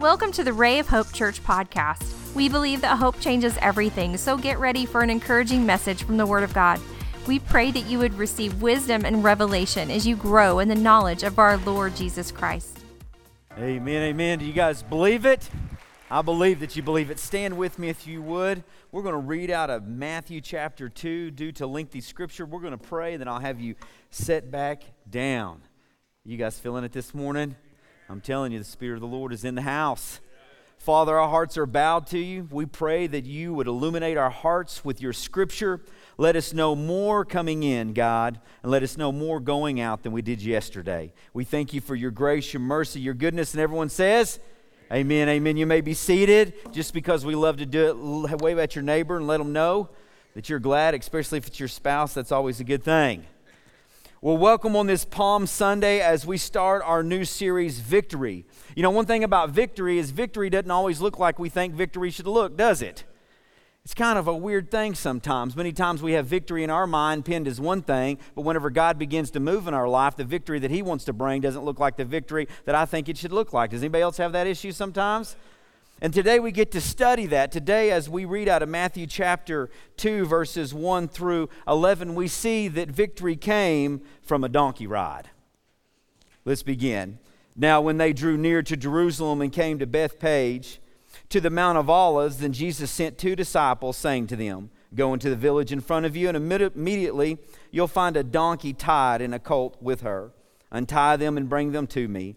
Welcome to the Ray of Hope Church podcast. We believe that hope changes everything, so get ready for an encouraging message from the Word of God. We pray that you would receive wisdom and revelation as you grow in the knowledge of our Lord Jesus Christ. Amen, amen. Do you guys believe it? I believe that you believe it. Stand with me if you would. We're going to read out of Matthew chapter 2 due to lengthy scripture. We're going to pray, then I'll have you set back down. You guys feeling it this morning? I'm telling you, the Spirit of the Lord is in the house. Father, our hearts are bowed to you. We pray that you would illuminate our hearts with your scripture. Let us know more coming in, God, and let us know more going out than we did yesterday. We thank you for your grace, your mercy, your goodness, and everyone says, Amen, amen. You may be seated just because we love to do it. Wave at your neighbor and let them know that you're glad, especially if it's your spouse. That's always a good thing. Well, welcome on this Palm Sunday as we start our new series, Victory. You know, one thing about victory is victory doesn't always look like we think victory should look, does it? It's kind of a weird thing sometimes. Many times we have victory in our mind pinned as one thing, but whenever God begins to move in our life, the victory that He wants to bring doesn't look like the victory that I think it should look like. Does anybody else have that issue sometimes? And today we get to study that. Today, as we read out of Matthew chapter 2, verses 1 through 11, we see that victory came from a donkey ride. Let's begin. Now, when they drew near to Jerusalem and came to Bethphage, to the Mount of Olives, then Jesus sent two disciples, saying to them, Go into the village in front of you, and immediately you'll find a donkey tied and a colt with her. Untie them and bring them to me.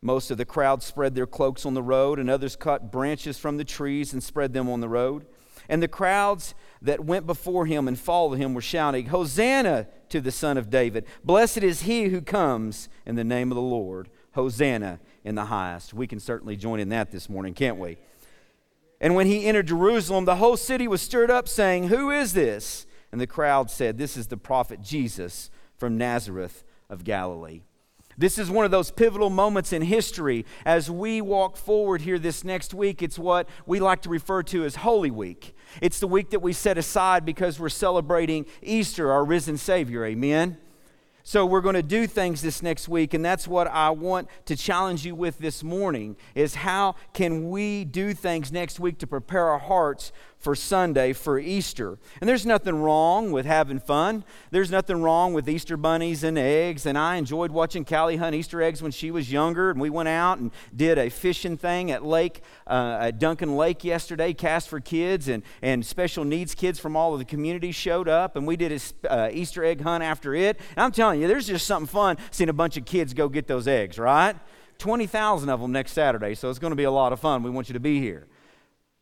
Most of the crowd spread their cloaks on the road, and others cut branches from the trees and spread them on the road. And the crowds that went before him and followed him were shouting, Hosanna to the Son of David! Blessed is he who comes in the name of the Lord! Hosanna in the highest. We can certainly join in that this morning, can't we? And when he entered Jerusalem, the whole city was stirred up, saying, Who is this? And the crowd said, This is the prophet Jesus from Nazareth of Galilee. This is one of those pivotal moments in history as we walk forward here this next week. It's what we like to refer to as Holy Week. It's the week that we set aside because we're celebrating Easter, our risen Savior. Amen. So we're going to do things this next week and that's what I want to challenge you with this morning is how can we do things next week to prepare our hearts for Sunday, for Easter. And there's nothing wrong with having fun. There's nothing wrong with Easter bunnies and eggs. And I enjoyed watching Callie hunt Easter eggs when she was younger. And we went out and did a fishing thing at Lake, uh, at Duncan Lake yesterday, cast for kids. And, and special needs kids from all of the community showed up. And we did an uh, Easter egg hunt after it. And I'm telling you, there's just something fun seeing a bunch of kids go get those eggs, right? 20,000 of them next Saturday. So it's going to be a lot of fun. We want you to be here.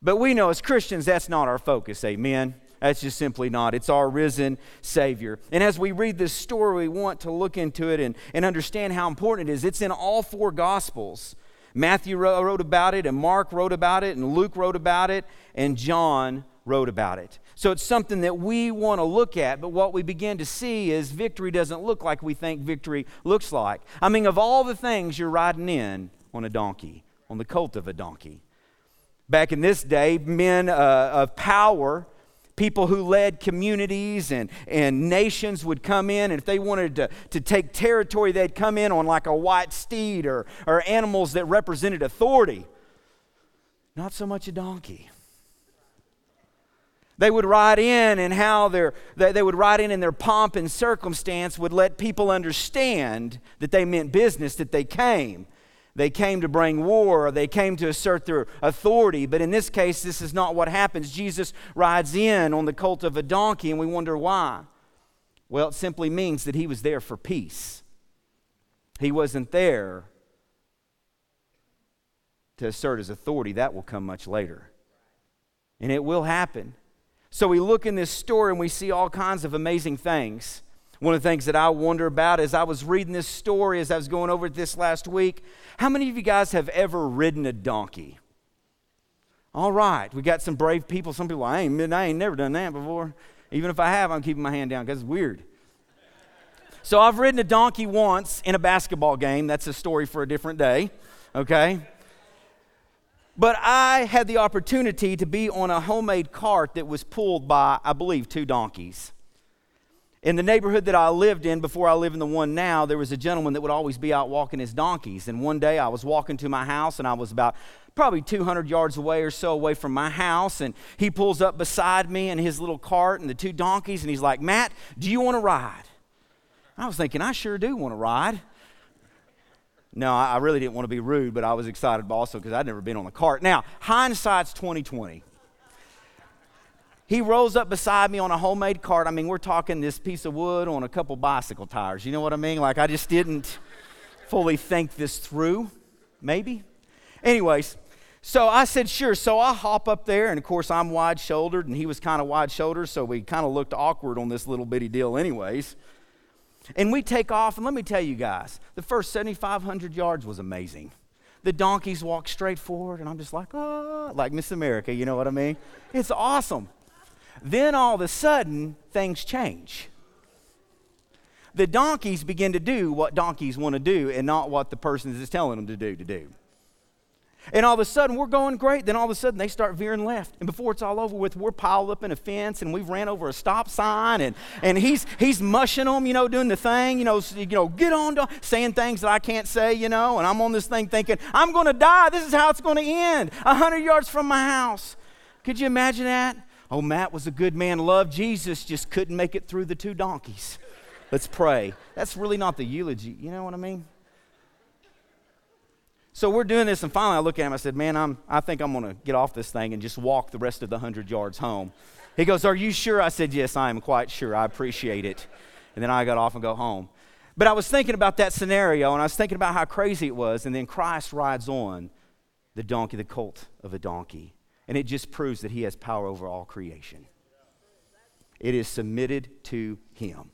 But we know as Christians, that's not our focus. Amen. That's just simply not. It's our risen Savior. And as we read this story, we want to look into it and, and understand how important it is. It's in all four Gospels. Matthew wrote about it, and Mark wrote about it, and Luke wrote about it, and John wrote about it. So it's something that we want to look at, but what we begin to see is victory doesn't look like we think victory looks like. I mean, of all the things you're riding in on a donkey, on the colt of a donkey, Back in this day, men uh, of power, people who led communities and, and nations would come in, and if they wanted to, to take territory, they'd come in on like a white steed or, or animals that represented authority. Not so much a donkey. They would ride in, and how their, they they would ride in in their pomp and circumstance would let people understand that they meant business, that they came. They came to bring war, they came to assert their authority. But in this case, this is not what happens. Jesus rides in on the colt of a donkey, and we wonder why. Well, it simply means that he was there for peace. He wasn't there to assert his authority. That will come much later. And it will happen. So we look in this story and we see all kinds of amazing things. One of the things that I wonder about as I was reading this story, as I was going over this last week, how many of you guys have ever ridden a donkey? All right, we got some brave people. Some people, I ain't, I ain't never done that before. Even if I have, I'm keeping my hand down because it's weird. So I've ridden a donkey once in a basketball game. That's a story for a different day, okay? But I had the opportunity to be on a homemade cart that was pulled by, I believe, two donkeys. In the neighborhood that I lived in before I live in the one now, there was a gentleman that would always be out walking his donkeys. And one day I was walking to my house and I was about probably 200 yards away or so away from my house. And he pulls up beside me in his little cart and the two donkeys. And he's like, Matt, do you want to ride? I was thinking, I sure do want to ride. No, I really didn't want to be rude, but I was excited also because I'd never been on a cart. Now, hindsight's 2020. He rolls up beside me on a homemade cart. I mean, we're talking this piece of wood on a couple bicycle tires. You know what I mean? Like, I just didn't fully think this through, maybe. Anyways, so I said, sure. So I hop up there, and of course, I'm wide shouldered, and he was kind of wide shouldered, so we kind of looked awkward on this little bitty deal, anyways. And we take off, and let me tell you guys, the first 7,500 yards was amazing. The donkeys walk straight forward, and I'm just like, oh, like Miss America, you know what I mean? It's awesome. Then all of a sudden, things change. The donkeys begin to do what donkeys want to do and not what the person is telling them to do to do. And all of a sudden, we're going great. Then all of a sudden, they start veering left. And before it's all over with, we're piled up in a fence and we've ran over a stop sign. And, and he's, he's mushing them, you know, doing the thing, you know, you know, get on, saying things that I can't say, you know. And I'm on this thing thinking, I'm going to die. This is how it's going to end. A 100 yards from my house. Could you imagine that? Oh, Matt was a good man, loved Jesus, just couldn't make it through the two donkeys. Let's pray. That's really not the eulogy. You know what I mean? So we're doing this, and finally I look at him. I said, Man, I'm, I think I'm going to get off this thing and just walk the rest of the 100 yards home. He goes, Are you sure? I said, Yes, I am quite sure. I appreciate it. And then I got off and go home. But I was thinking about that scenario, and I was thinking about how crazy it was. And then Christ rides on the donkey, the colt of a donkey. And it just proves that he has power over all creation. It is submitted to him.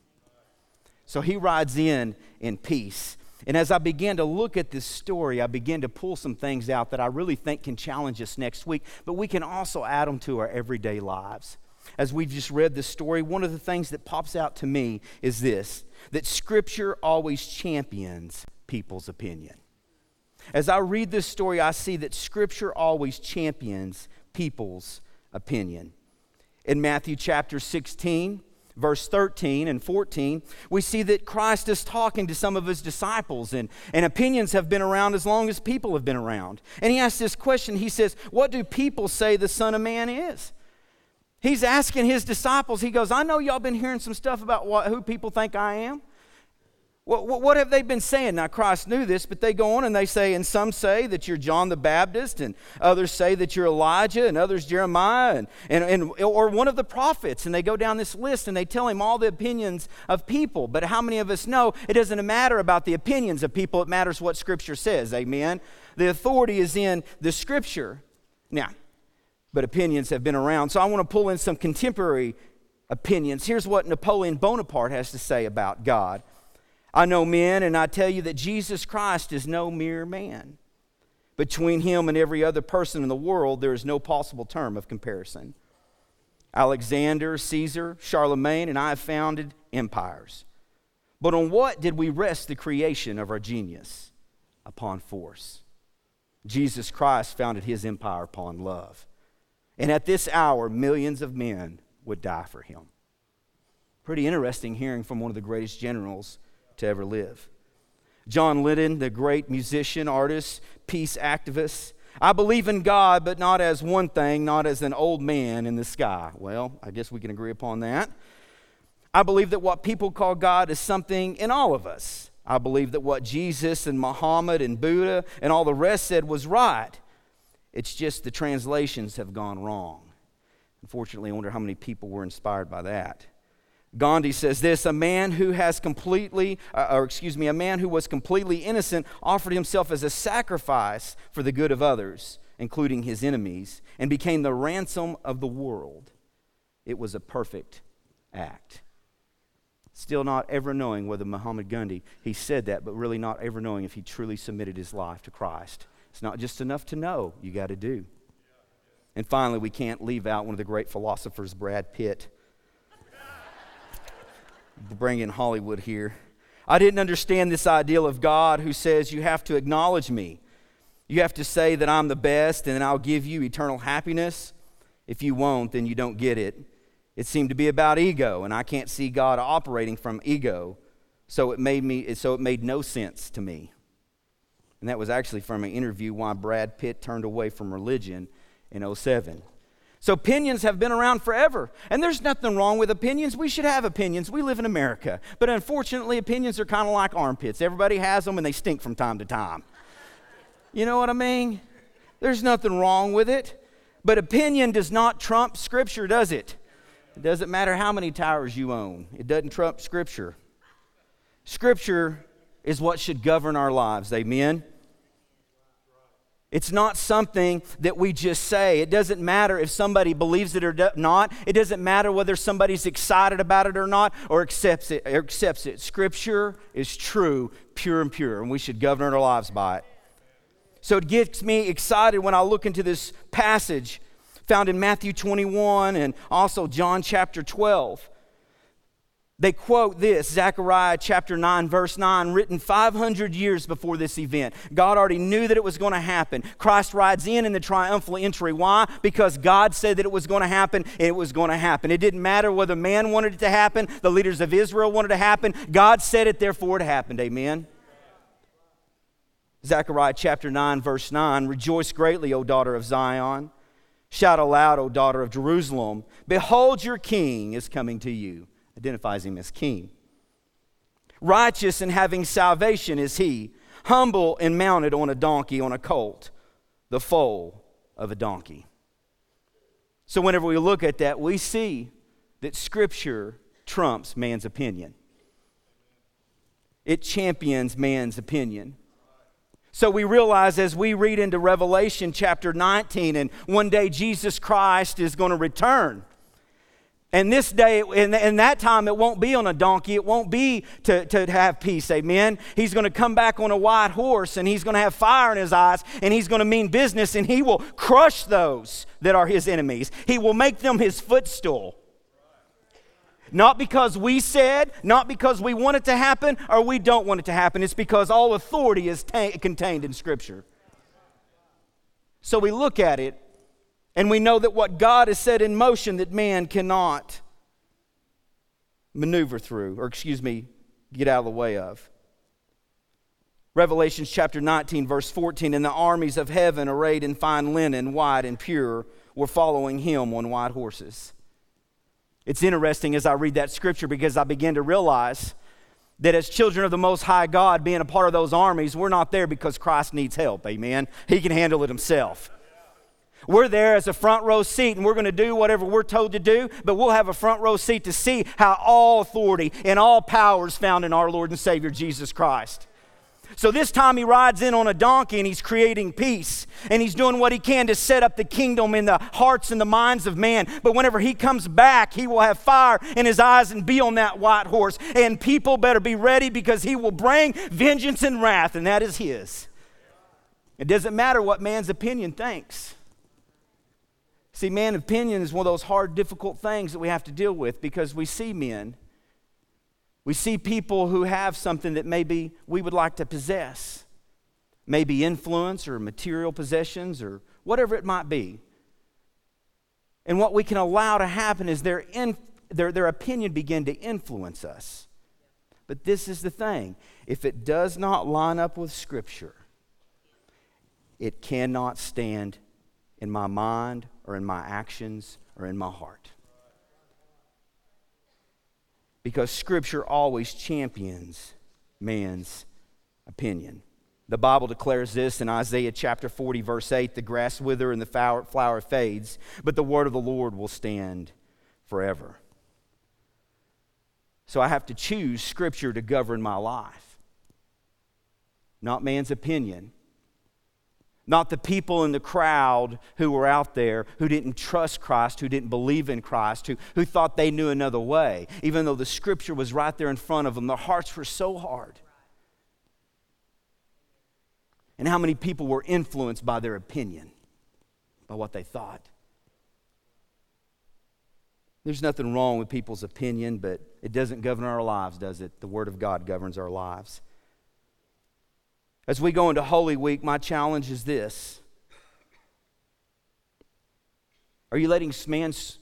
So he rides in in peace. And as I began to look at this story, I began to pull some things out that I really think can challenge us next week, but we can also add them to our everyday lives. As we've just read this story, one of the things that pops out to me is this that Scripture always champions people's opinion. As I read this story, I see that Scripture always champions people's opinion. In Matthew chapter 16, verse 13 and 14, we see that Christ is talking to some of his disciples, and, and opinions have been around as long as people have been around. And he asks this question He says, What do people say the Son of Man is? He's asking his disciples, He goes, I know y'all been hearing some stuff about what, who people think I am. What, what, have they been saying? Now, Christ knew this, but they go on and they say, and some say that you're John the Baptist, and others say that you're Elijah, and others Jeremiah, and, and, and, or one of the prophets. And they go down this list and they tell him all the opinions of people. But how many of us know it doesn't matter about the opinions of people, it matters what Scripture says? Amen? The authority is in the Scripture. Now, but opinions have been around. So I want to pull in some contemporary opinions. Here's what Napoleon Bonaparte has to say about God. I know men, and I tell you that Jesus Christ is no mere man. Between him and every other person in the world, there is no possible term of comparison. Alexander, Caesar, Charlemagne, and I have founded empires. But on what did we rest the creation of our genius? Upon force. Jesus Christ founded his empire upon love. And at this hour, millions of men would die for him. Pretty interesting hearing from one of the greatest generals to ever live. John Lennon, the great musician, artist, peace activist. I believe in God, but not as one thing, not as an old man in the sky. Well, I guess we can agree upon that. I believe that what people call God is something in all of us. I believe that what Jesus and Muhammad and Buddha and all the rest said was right. It's just the translations have gone wrong. Unfortunately, I wonder how many people were inspired by that. Gandhi says this a man who has completely, uh, or excuse me, a man who was completely innocent offered himself as a sacrifice for the good of others, including his enemies, and became the ransom of the world. It was a perfect act. Still not ever knowing whether Muhammad Gandhi, he said that, but really not ever knowing if he truly submitted his life to Christ. It's not just enough to know, you got to do. And finally, we can't leave out one of the great philosophers, Brad Pitt. Bring in Hollywood here. I didn't understand this ideal of God who says you have to acknowledge me. You have to say that I'm the best and I'll give you eternal happiness. If you won't, then you don't get it. It seemed to be about ego, and I can't see God operating from ego. So it made me so it made no sense to me. And that was actually from an interview why Brad Pitt turned away from religion in 07. So opinions have been around forever. And there's nothing wrong with opinions. We should have opinions. We live in America. But unfortunately, opinions are kind of like armpits. Everybody has them and they stink from time to time. You know what I mean? There's nothing wrong with it. But opinion does not trump Scripture, does it? It doesn't matter how many towers you own, it doesn't trump Scripture. Scripture is what should govern our lives. Amen? It's not something that we just say. It doesn't matter if somebody believes it or not. It doesn't matter whether somebody's excited about it or not or accepts it. Or accepts it. Scripture is true, pure and pure, and we should govern our lives by it. So it gets me excited when I look into this passage found in Matthew 21 and also John chapter 12. They quote this, Zechariah chapter 9, verse 9, written 500 years before this event. God already knew that it was going to happen. Christ rides in in the triumphal entry. Why? Because God said that it was going to happen, and it was going to happen. It didn't matter whether man wanted it to happen, the leaders of Israel wanted it to happen. God said it, therefore it happened. Amen. Zechariah chapter 9, verse 9 Rejoice greatly, O daughter of Zion. Shout aloud, O daughter of Jerusalem. Behold, your king is coming to you identifies him as king. Righteous and having salvation is he, humble and mounted on a donkey, on a colt, the foal of a donkey. So, whenever we look at that, we see that Scripture trumps man's opinion, it champions man's opinion. So we realize as we read into Revelation chapter 19, and one day Jesus Christ is going to return. And this day, in, in that time, it won't be on a donkey. It won't be to, to have peace. Amen. He's going to come back on a white horse and he's going to have fire in his eyes and he's going to mean business and he will crush those that are his enemies. He will make them his footstool. Not because we said, not because we want it to happen or we don't want it to happen. It's because all authority is ta- contained in Scripture. So we look at it and we know that what God has set in motion that man cannot maneuver through, or excuse me, get out of the way of. Revelations chapter 19, verse 14 And the armies of heaven, arrayed in fine linen, white and pure, were following him on white horses. It's interesting as I read that scripture because I begin to realize that as children of the Most High God, being a part of those armies, we're not there because Christ needs help. Amen. He can handle it himself. We're there as a front row seat and we're going to do whatever we're told to do, but we'll have a front row seat to see how all authority and all power is found in our Lord and Savior Jesus Christ. So this time he rides in on a donkey and he's creating peace and he's doing what he can to set up the kingdom in the hearts and the minds of man. But whenever he comes back, he will have fire in his eyes and be on that white horse. And people better be ready because he will bring vengeance and wrath, and that is his. It doesn't matter what man's opinion thinks. See, man opinion is one of those hard, difficult things that we have to deal with because we see men. We see people who have something that maybe we would like to possess, maybe influence or material possessions or whatever it might be. And what we can allow to happen is their, in, their, their opinion begin to influence us. But this is the thing if it does not line up with Scripture, it cannot stand in my mind or in my actions or in my heart. Because Scripture always champions man's opinion. The Bible declares this in Isaiah chapter 40, verse 8 the grass wither and the flower fades, but the word of the Lord will stand forever. So I have to choose Scripture to govern my life, not man's opinion not the people in the crowd who were out there who didn't trust Christ, who didn't believe in Christ, who, who thought they knew another way, even though the scripture was right there in front of them. Their hearts were so hard. And how many people were influenced by their opinion, by what they thought? There's nothing wrong with people's opinion, but it doesn't govern our lives, does it? The Word of God governs our lives. As we go into Holy Week, my challenge is this Are you letting man's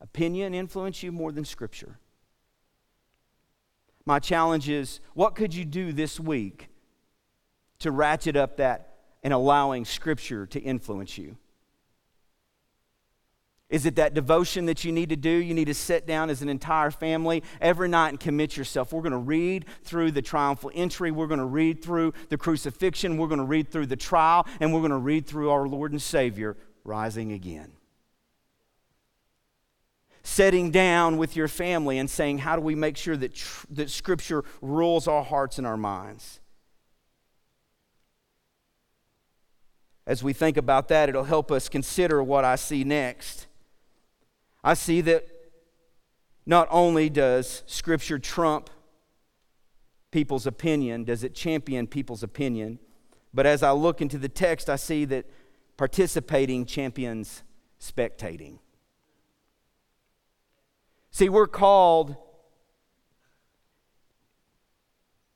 opinion influence you more than Scripture? My challenge is what could you do this week to ratchet up that and allowing Scripture to influence you? Is it that devotion that you need to do? You need to sit down as an entire family every night and commit yourself. We're going to read through the triumphal entry. We're going to read through the crucifixion. We're going to read through the trial. And we're going to read through our Lord and Savior rising again. Sitting down with your family and saying, How do we make sure that, tr- that Scripture rules our hearts and our minds? As we think about that, it'll help us consider what I see next. I see that not only does Scripture trump people's opinion, does it champion people's opinion, but as I look into the text, I see that participating champions spectating. See, we're called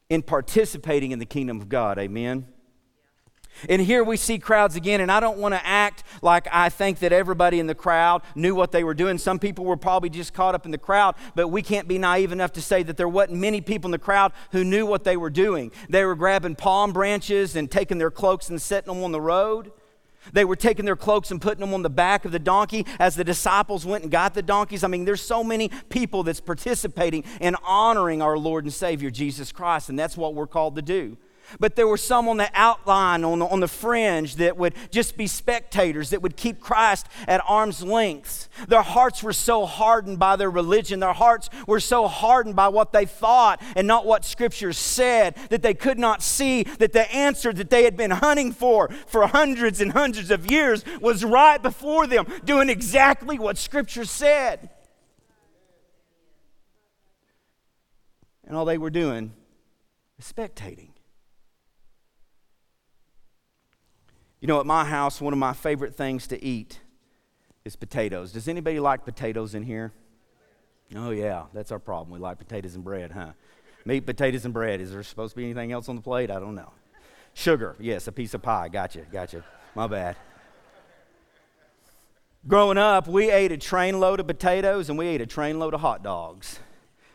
in participating in the kingdom of God. Amen. And here we see crowds again, and I don't want to act like I think that everybody in the crowd knew what they were doing. Some people were probably just caught up in the crowd, but we can't be naive enough to say that there wasn't many people in the crowd who knew what they were doing. They were grabbing palm branches and taking their cloaks and setting them on the road. They were taking their cloaks and putting them on the back of the donkey as the disciples went and got the donkeys. I mean, there's so many people that's participating in honoring our Lord and Savior Jesus Christ, and that's what we're called to do. But there were some on the outline, on the, on the fringe, that would just be spectators, that would keep Christ at arm's length. Their hearts were so hardened by their religion, their hearts were so hardened by what they thought and not what Scripture said, that they could not see that the answer that they had been hunting for for hundreds and hundreds of years was right before them, doing exactly what Scripture said. And all they were doing was spectating. You know, at my house, one of my favorite things to eat is potatoes. Does anybody like potatoes in here? Oh, yeah, that's our problem. We like potatoes and bread, huh? Meat, potatoes, and bread. Is there supposed to be anything else on the plate? I don't know. Sugar, yes, a piece of pie. Gotcha, gotcha. My bad. Growing up, we ate a trainload of potatoes and we ate a trainload of hot dogs.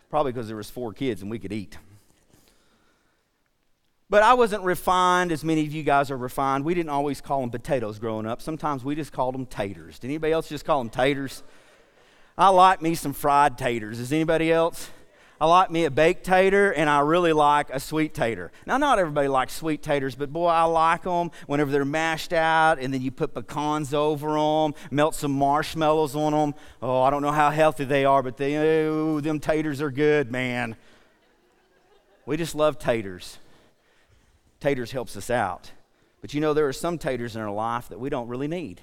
Probably because there was four kids and we could eat. But I wasn't refined as many of you guys are refined. We didn't always call them potatoes growing up. Sometimes we just called them taters. Did anybody else just call them taters? I like me some fried taters. Does anybody else? I like me a baked tater, and I really like a sweet tater. Now, not everybody likes sweet taters, but boy, I like them whenever they're mashed out, and then you put pecans over them, melt some marshmallows on them. Oh, I don't know how healthy they are, but they, oh, them taters are good, man. We just love taters taters helps us out. But you know, there are some taters in our life that we don't really need.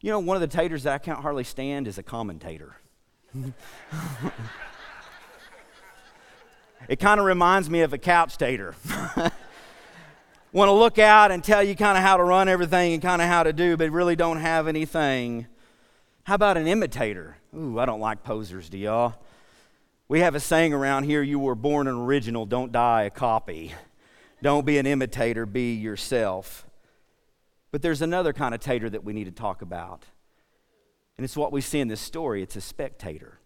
You know, one of the taters that I can't hardly stand is a commentator. it kind of reminds me of a couch tater. Want to look out and tell you kind of how to run everything and kind of how to do, but really don't have anything. How about an imitator? Ooh, I don't like posers, do y'all? We have a saying around here you were born an original, don't die a copy. Don't be an imitator, be yourself. But there's another kind of tater that we need to talk about. And it's what we see in this story it's a spectator.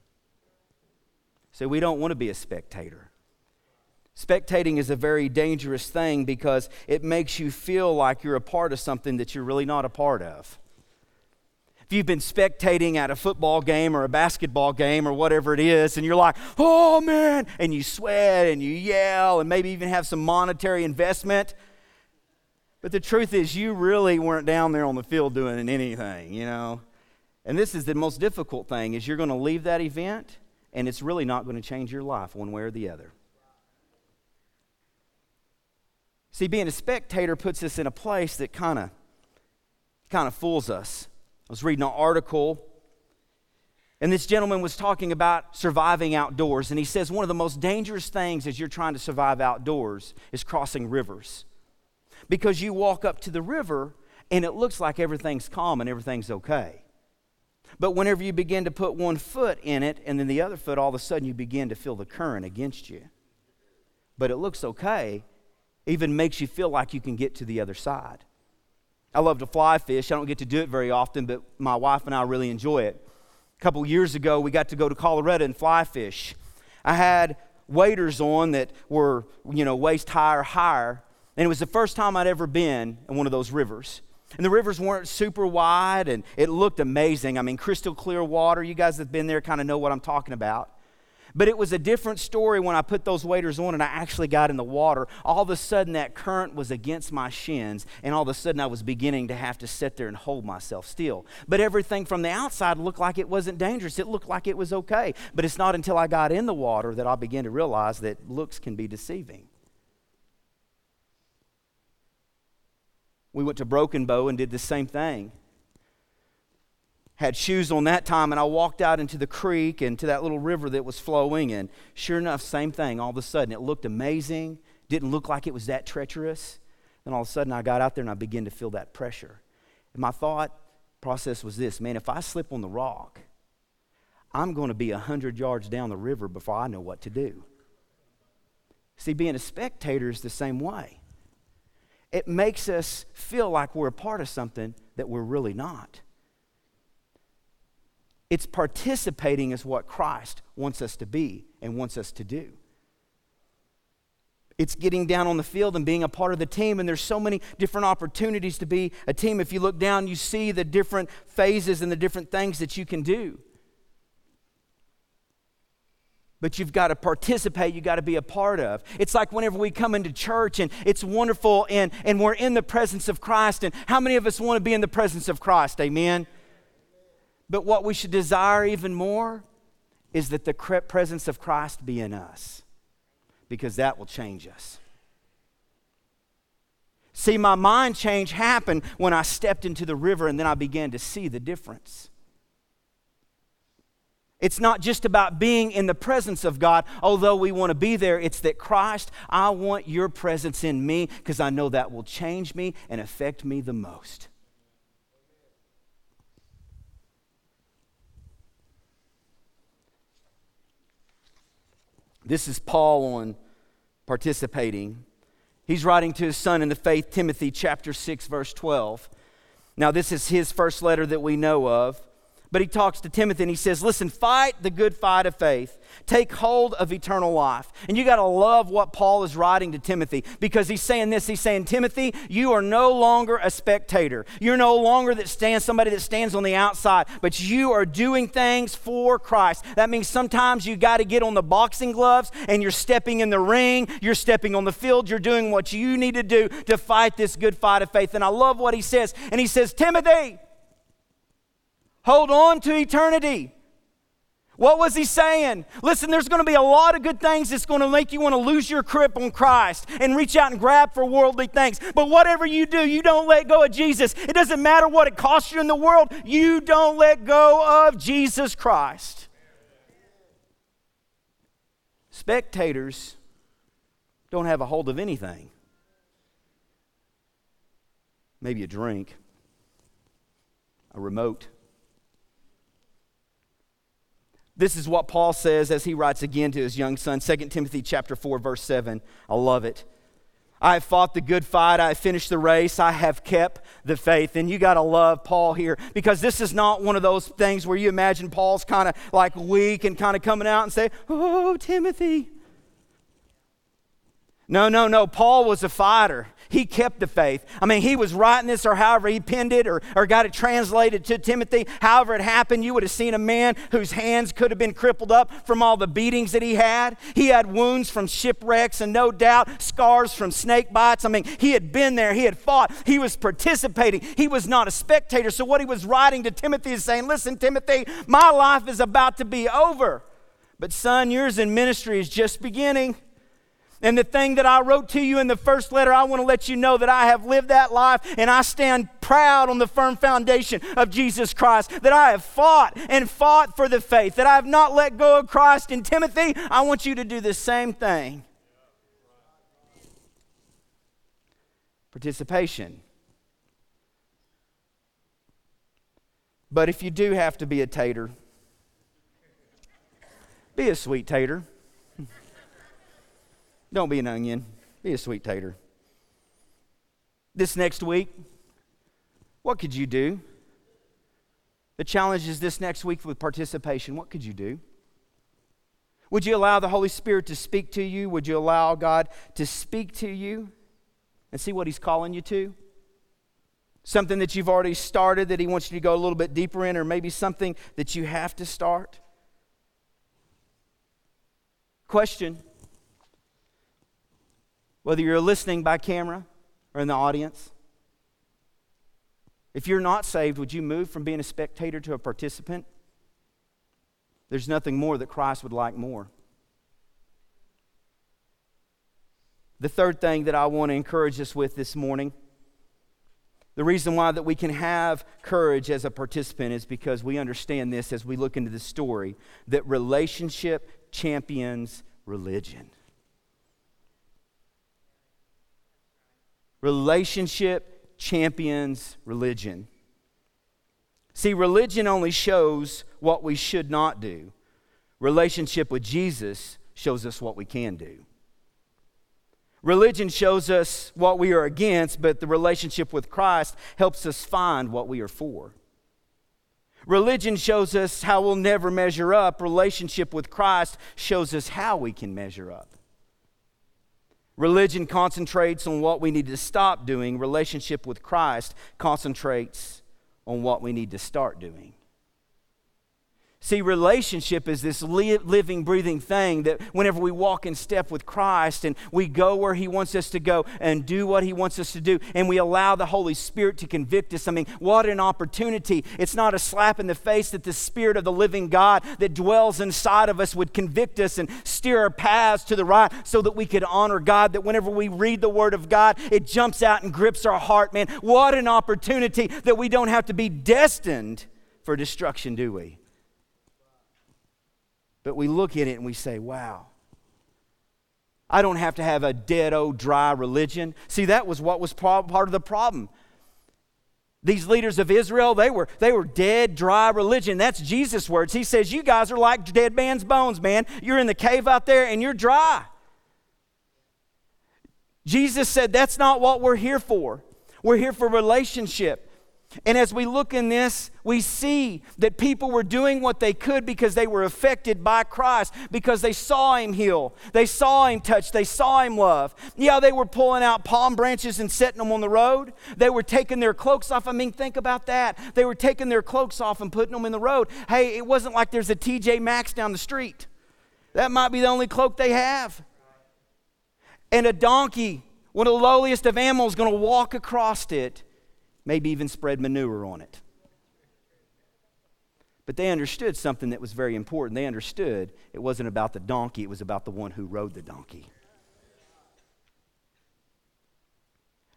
So we don't want to be a spectator. Spectating is a very dangerous thing because it makes you feel like you're a part of something that you're really not a part of if you've been spectating at a football game or a basketball game or whatever it is, and you're like, oh man, and you sweat and you yell and maybe even have some monetary investment. But the truth is, you really weren't down there on the field doing anything, you know. And this is the most difficult thing is you're going to leave that event and it's really not going to change your life one way or the other. See, being a spectator puts us in a place that kind of kind of fools us. I was reading an article, and this gentleman was talking about surviving outdoors. And he says one of the most dangerous things as you're trying to survive outdoors is crossing rivers. Because you walk up to the river, and it looks like everything's calm and everything's okay. But whenever you begin to put one foot in it and then the other foot, all of a sudden you begin to feel the current against you. But it looks okay, even makes you feel like you can get to the other side. I love to fly fish. I don't get to do it very often, but my wife and I really enjoy it. A couple years ago, we got to go to Colorado and fly fish. I had waders on that were, you know, waist high or higher, and it was the first time I'd ever been in one of those rivers. And the rivers weren't super wide, and it looked amazing. I mean, crystal clear water. You guys that have been there kind of know what I'm talking about. But it was a different story when I put those waders on and I actually got in the water. All of a sudden, that current was against my shins, and all of a sudden, I was beginning to have to sit there and hold myself still. But everything from the outside looked like it wasn't dangerous. It looked like it was okay. But it's not until I got in the water that I began to realize that looks can be deceiving. We went to Broken Bow and did the same thing. Had shoes on that time, and I walked out into the creek and to that little river that was flowing, and sure enough, same thing. All of a sudden, it looked amazing, didn't look like it was that treacherous. Then all of a sudden, I got out there and I began to feel that pressure. And my thought process was this man, if I slip on the rock, I'm going to be 100 yards down the river before I know what to do. See, being a spectator is the same way it makes us feel like we're a part of something that we're really not. It's participating is what Christ wants us to be and wants us to do. It's getting down on the field and being a part of the team, and there's so many different opportunities to be a team. If you look down, you see the different phases and the different things that you can do but you've got to participate, you've got to be a part of. It's like whenever we come into church and it's wonderful and, and we're in the presence of Christ. And how many of us want to be in the presence of Christ? Amen. But what we should desire even more is that the presence of Christ be in us because that will change us. See, my mind change happened when I stepped into the river and then I began to see the difference. It's not just about being in the presence of God, although we want to be there. It's that Christ, I want your presence in me because I know that will change me and affect me the most. This is Paul on participating. He's writing to his son in the faith, Timothy chapter 6, verse 12. Now, this is his first letter that we know of. But he talks to Timothy and he says, Listen, fight the good fight of faith. Take hold of eternal life. And you got to love what Paul is writing to Timothy because he's saying this. He's saying, Timothy, you are no longer a spectator. You're no longer that stands somebody that stands on the outside, but you are doing things for Christ. That means sometimes you got to get on the boxing gloves and you're stepping in the ring, you're stepping on the field, you're doing what you need to do to fight this good fight of faith. And I love what he says. And he says, Timothy, Hold on to eternity. What was he saying? Listen, there's going to be a lot of good things that's going to make you want to lose your grip on Christ and reach out and grab for worldly things. But whatever you do, you don't let go of Jesus. It doesn't matter what it costs you in the world, you don't let go of Jesus Christ. Spectators don't have a hold of anything. Maybe a drink, a remote This is what Paul says as he writes again to his young son, 2 Timothy chapter 4 verse 7. I love it. I have fought the good fight. I have finished the race. I have kept the faith. And you got to love Paul here because this is not one of those things where you imagine Paul's kind of like weak and kind of coming out and say, Oh, Timothy. No, no, no. Paul was a fighter he kept the faith. I mean, he was writing this, or however he penned it, or, or got it translated to Timothy. However, it happened, you would have seen a man whose hands could have been crippled up from all the beatings that he had. He had wounds from shipwrecks, and no doubt scars from snake bites. I mean, he had been there, he had fought, he was participating, he was not a spectator. So, what he was writing to Timothy is saying, Listen, Timothy, my life is about to be over. But, son, yours in ministry is just beginning. And the thing that I wrote to you in the first letter, I want to let you know that I have lived that life and I stand proud on the firm foundation of Jesus Christ. That I have fought and fought for the faith, that I have not let go of Christ. And Timothy, I want you to do the same thing. Participation. But if you do have to be a tater, be a sweet tater. Don't be an onion. Be a sweet tater. This next week, what could you do? The challenge is this next week with participation. What could you do? Would you allow the Holy Spirit to speak to you? Would you allow God to speak to you and see what He's calling you to? Something that you've already started that He wants you to go a little bit deeper in, or maybe something that you have to start? Question Whether you're listening by camera or in the audience, if you're not saved, would you move from being a spectator to a participant? There's nothing more that Christ would like more. The third thing that I want to encourage us with this morning, the reason why that we can have courage as a participant is because we understand this as we look into the story that relationship champions religion. Relationship champions religion. See, religion only shows what we should not do. Relationship with Jesus shows us what we can do. Religion shows us what we are against, but the relationship with Christ helps us find what we are for. Religion shows us how we'll never measure up. Relationship with Christ shows us how we can measure up. Religion concentrates on what we need to stop doing. Relationship with Christ concentrates on what we need to start doing. See, relationship is this living, breathing thing that whenever we walk in step with Christ and we go where He wants us to go and do what He wants us to do, and we allow the Holy Spirit to convict us. I mean, what an opportunity. It's not a slap in the face that the Spirit of the living God that dwells inside of us would convict us and steer our paths to the right so that we could honor God. That whenever we read the Word of God, it jumps out and grips our heart, man. What an opportunity that we don't have to be destined for destruction, do we? But we look at it and we say, wow. I don't have to have a dead, old, dry religion. See, that was what was part of the problem. These leaders of Israel, they were, they were dead, dry religion. That's Jesus' words. He says, You guys are like dead man's bones, man. You're in the cave out there and you're dry. Jesus said, That's not what we're here for. We're here for relationship. And as we look in this, we see that people were doing what they could because they were affected by Christ, because they saw him heal, they saw him touch, they saw him love. Yeah, they were pulling out palm branches and setting them on the road. They were taking their cloaks off. I mean, think about that. They were taking their cloaks off and putting them in the road. Hey, it wasn't like there's a TJ Maxx down the street. That might be the only cloak they have. And a donkey, one of the lowliest of animals, going to walk across it maybe even spread manure on it. But they understood something that was very important. They understood it wasn't about the donkey, it was about the one who rode the donkey.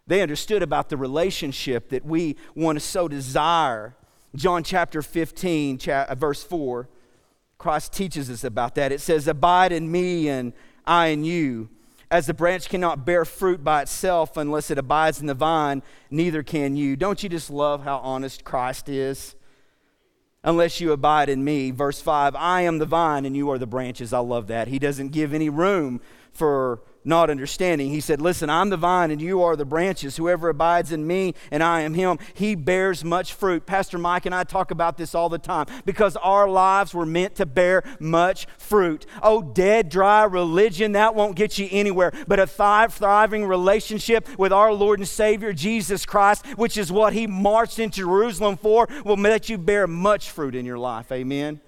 They understood about the relationship that we want to so desire. John chapter 15, uh, verse 4, Christ teaches us about that. It says, Abide in me and I in you as the branch cannot bear fruit by itself unless it abides in the vine, neither can you. Don't you just love how honest Christ is? Unless you abide in me. Verse 5 I am the vine and you are the branches. I love that. He doesn't give any room for not understanding. He said, Listen, I'm the vine and you are the branches. Whoever abides in me and I am him, he bears much fruit. Pastor Mike and I talk about this all the time because our lives were meant to bear much fruit. Oh, dead, dry religion, that won't get you anywhere. But a thriving relationship with our Lord and Savior, Jesus Christ, which is what he marched into Jerusalem for, will let you bear much fruit in your life. Amen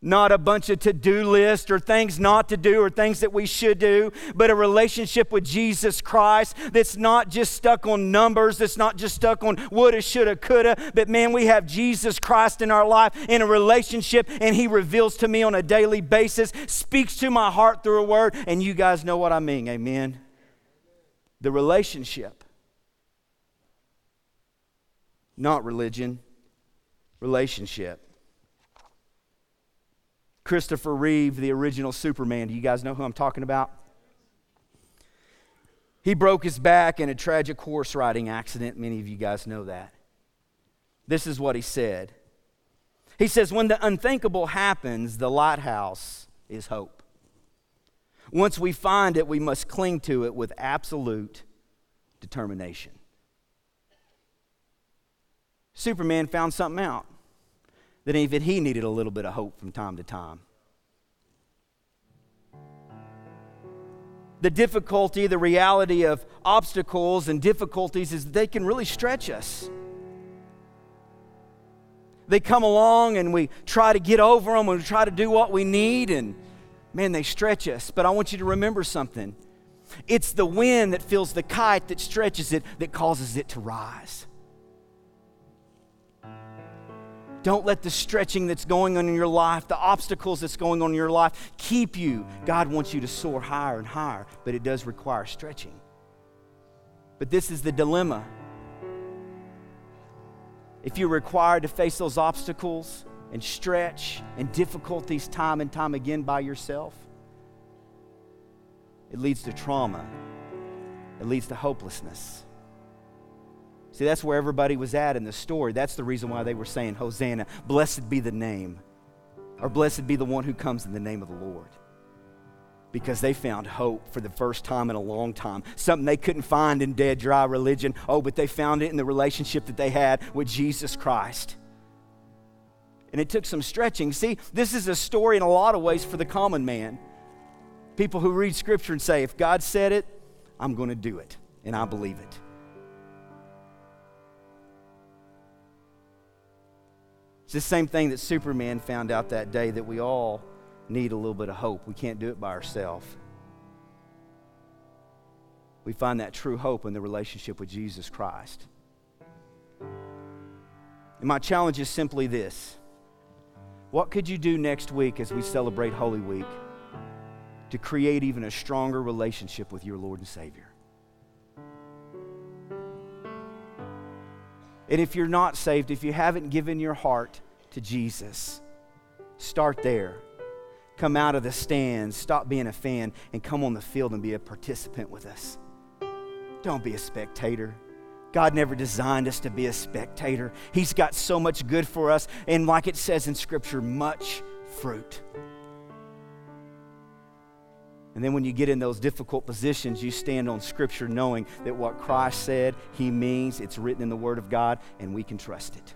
not a bunch of to do lists or things not to do or things that we should do, but a relationship with Jesus Christ that's not just stuck on numbers, that's not just stuck on woulda, shoulda, coulda, but man, we have Jesus Christ in our life in a relationship, and He reveals to me on a daily basis, speaks to my heart through a word, and you guys know what I mean. Amen. The relationship, not religion, relationship. Christopher Reeve, the original Superman. Do you guys know who I'm talking about? He broke his back in a tragic horse riding accident. Many of you guys know that. This is what he said. He says, When the unthinkable happens, the lighthouse is hope. Once we find it, we must cling to it with absolute determination. Superman found something out that even he needed a little bit of hope from time to time. The difficulty, the reality of obstacles and difficulties is they can really stretch us. They come along and we try to get over them and we try to do what we need, and man, they stretch us. But I want you to remember something it's the wind that fills the kite that stretches it that causes it to rise. Don't let the stretching that's going on in your life, the obstacles that's going on in your life, keep you. God wants you to soar higher and higher, but it does require stretching. But this is the dilemma. If you're required to face those obstacles and stretch and difficulties time and time again by yourself, it leads to trauma, it leads to hopelessness. See, that's where everybody was at in the story. That's the reason why they were saying, Hosanna, blessed be the name, or blessed be the one who comes in the name of the Lord. Because they found hope for the first time in a long time. Something they couldn't find in dead, dry religion. Oh, but they found it in the relationship that they had with Jesus Christ. And it took some stretching. See, this is a story in a lot of ways for the common man. People who read Scripture and say, if God said it, I'm going to do it, and I believe it. It's the same thing that Superman found out that day that we all need a little bit of hope. We can't do it by ourselves. We find that true hope in the relationship with Jesus Christ. And my challenge is simply this What could you do next week as we celebrate Holy Week to create even a stronger relationship with your Lord and Savior? And if you're not saved, if you haven't given your heart to Jesus, start there. Come out of the stands, stop being a fan, and come on the field and be a participant with us. Don't be a spectator. God never designed us to be a spectator. He's got so much good for us, and like it says in Scripture, much fruit. And then when you get in those difficult positions, you stand on Scripture knowing that what Christ said, He means, it's written in the Word of God, and we can trust it.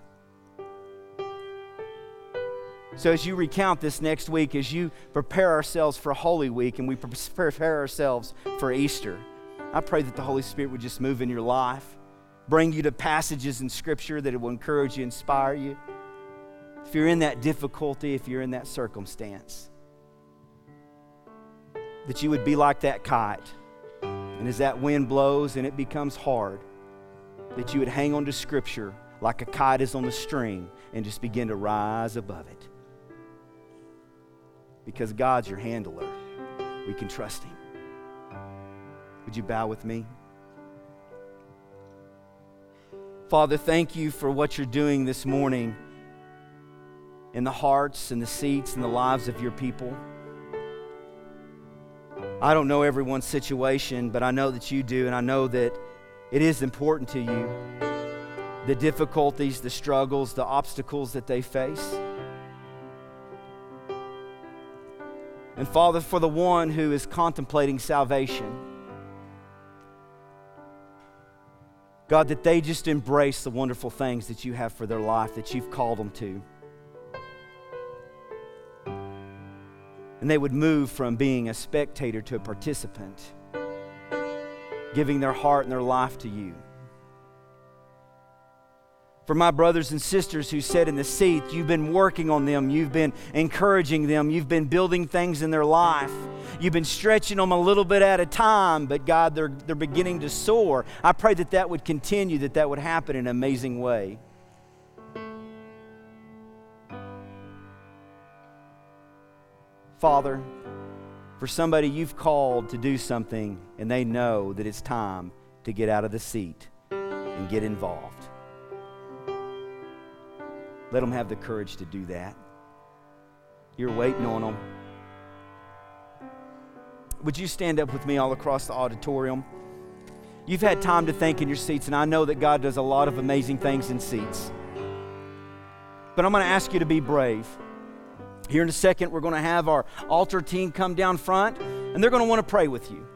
So, as you recount this next week, as you prepare ourselves for Holy Week and we prepare ourselves for Easter, I pray that the Holy Spirit would just move in your life, bring you to passages in Scripture that it will encourage you, inspire you. If you're in that difficulty, if you're in that circumstance, that you would be like that kite. And as that wind blows and it becomes hard, that you would hang on to Scripture like a kite is on the string and just begin to rise above it. Because God's your handler, we can trust Him. Would you bow with me? Father, thank you for what you're doing this morning in the hearts and the seats and the lives of your people. I don't know everyone's situation, but I know that you do, and I know that it is important to you the difficulties, the struggles, the obstacles that they face. And Father, for the one who is contemplating salvation, God, that they just embrace the wonderful things that you have for their life, that you've called them to. And they would move from being a spectator to a participant, giving their heart and their life to you. For my brothers and sisters who sit in the seat, you've been working on them, you've been encouraging them, you've been building things in their life. You've been stretching them a little bit at a time, but God, they're, they're beginning to soar. I pray that that would continue, that that would happen in an amazing way. Father, for somebody you've called to do something and they know that it's time to get out of the seat and get involved. Let them have the courage to do that. You're waiting on them. Would you stand up with me all across the auditorium? You've had time to think in your seats, and I know that God does a lot of amazing things in seats. But I'm going to ask you to be brave. Here in a second, we're going to have our altar team come down front, and they're going to want to pray with you.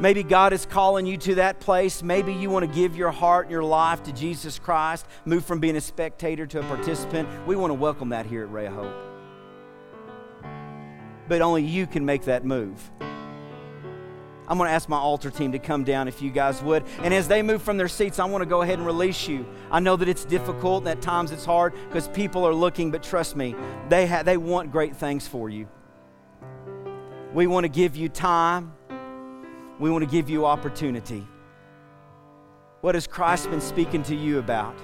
Maybe God is calling you to that place. Maybe you want to give your heart and your life to Jesus Christ, move from being a spectator to a participant. We want to welcome that here at Ray of Hope. But only you can make that move. I'm going to ask my altar team to come down if you guys would. And as they move from their seats, I want to go ahead and release you. I know that it's difficult and at times it's hard because people are looking, but trust me, they, ha- they want great things for you. We want to give you time, we want to give you opportunity. What has Christ been speaking to you about?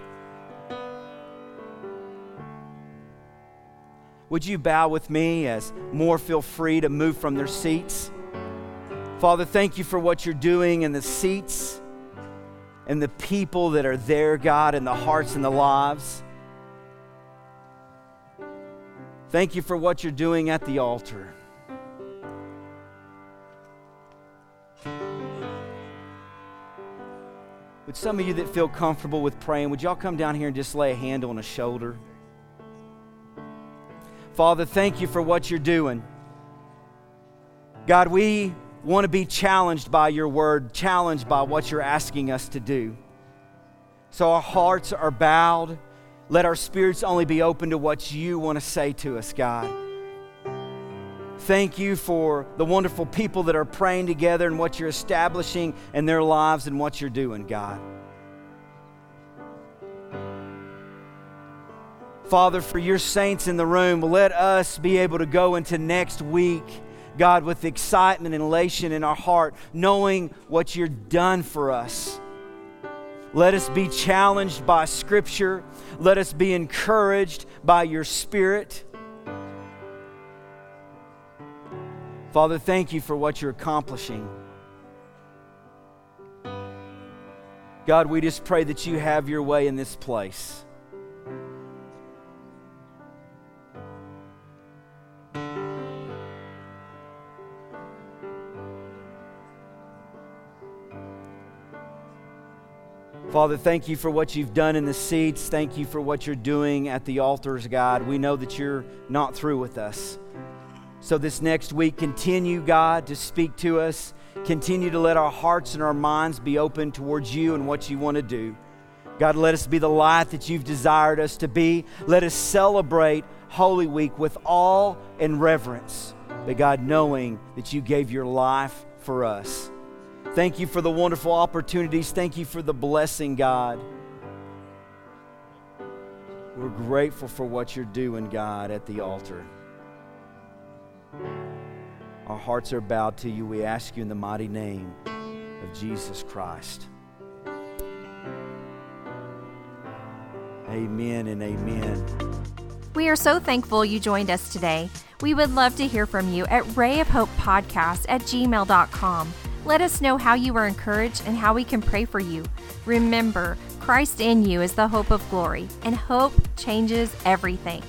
Would you bow with me as more feel free to move from their seats? Father, thank you for what you're doing in the seats and the people that are there, God, in the hearts and the lives. Thank you for what you're doing at the altar. Would some of you that feel comfortable with praying, would y'all come down here and just lay a hand on a shoulder? Father, thank you for what you're doing. God, we want to be challenged by your word, challenged by what you're asking us to do. So our hearts are bowed. Let our spirits only be open to what you want to say to us, God. Thank you for the wonderful people that are praying together and what you're establishing in their lives and what you're doing, God. Father, for your saints in the room, let us be able to go into next week God, with excitement and elation in our heart, knowing what you're done for us. Let us be challenged by Scripture. Let us be encouraged by your Spirit. Father, thank you for what you're accomplishing. God, we just pray that you have your way in this place. Father, thank you for what you've done in the seats. Thank you for what you're doing at the altars, God. We know that you're not through with us. So, this next week, continue, God, to speak to us. Continue to let our hearts and our minds be open towards you and what you want to do. God, let us be the light that you've desired us to be. Let us celebrate Holy Week with awe and reverence. But, God, knowing that you gave your life for us. Thank you for the wonderful opportunities. Thank you for the blessing, God. We're grateful for what you're doing, God, at the altar. Our hearts are bowed to you. We ask you in the mighty name of Jesus Christ. Amen and amen. We are so thankful you joined us today. We would love to hear from you at rayofhopepodcast at gmail.com. Let us know how you were encouraged and how we can pray for you. Remember, Christ in you is the hope of glory, and hope changes everything.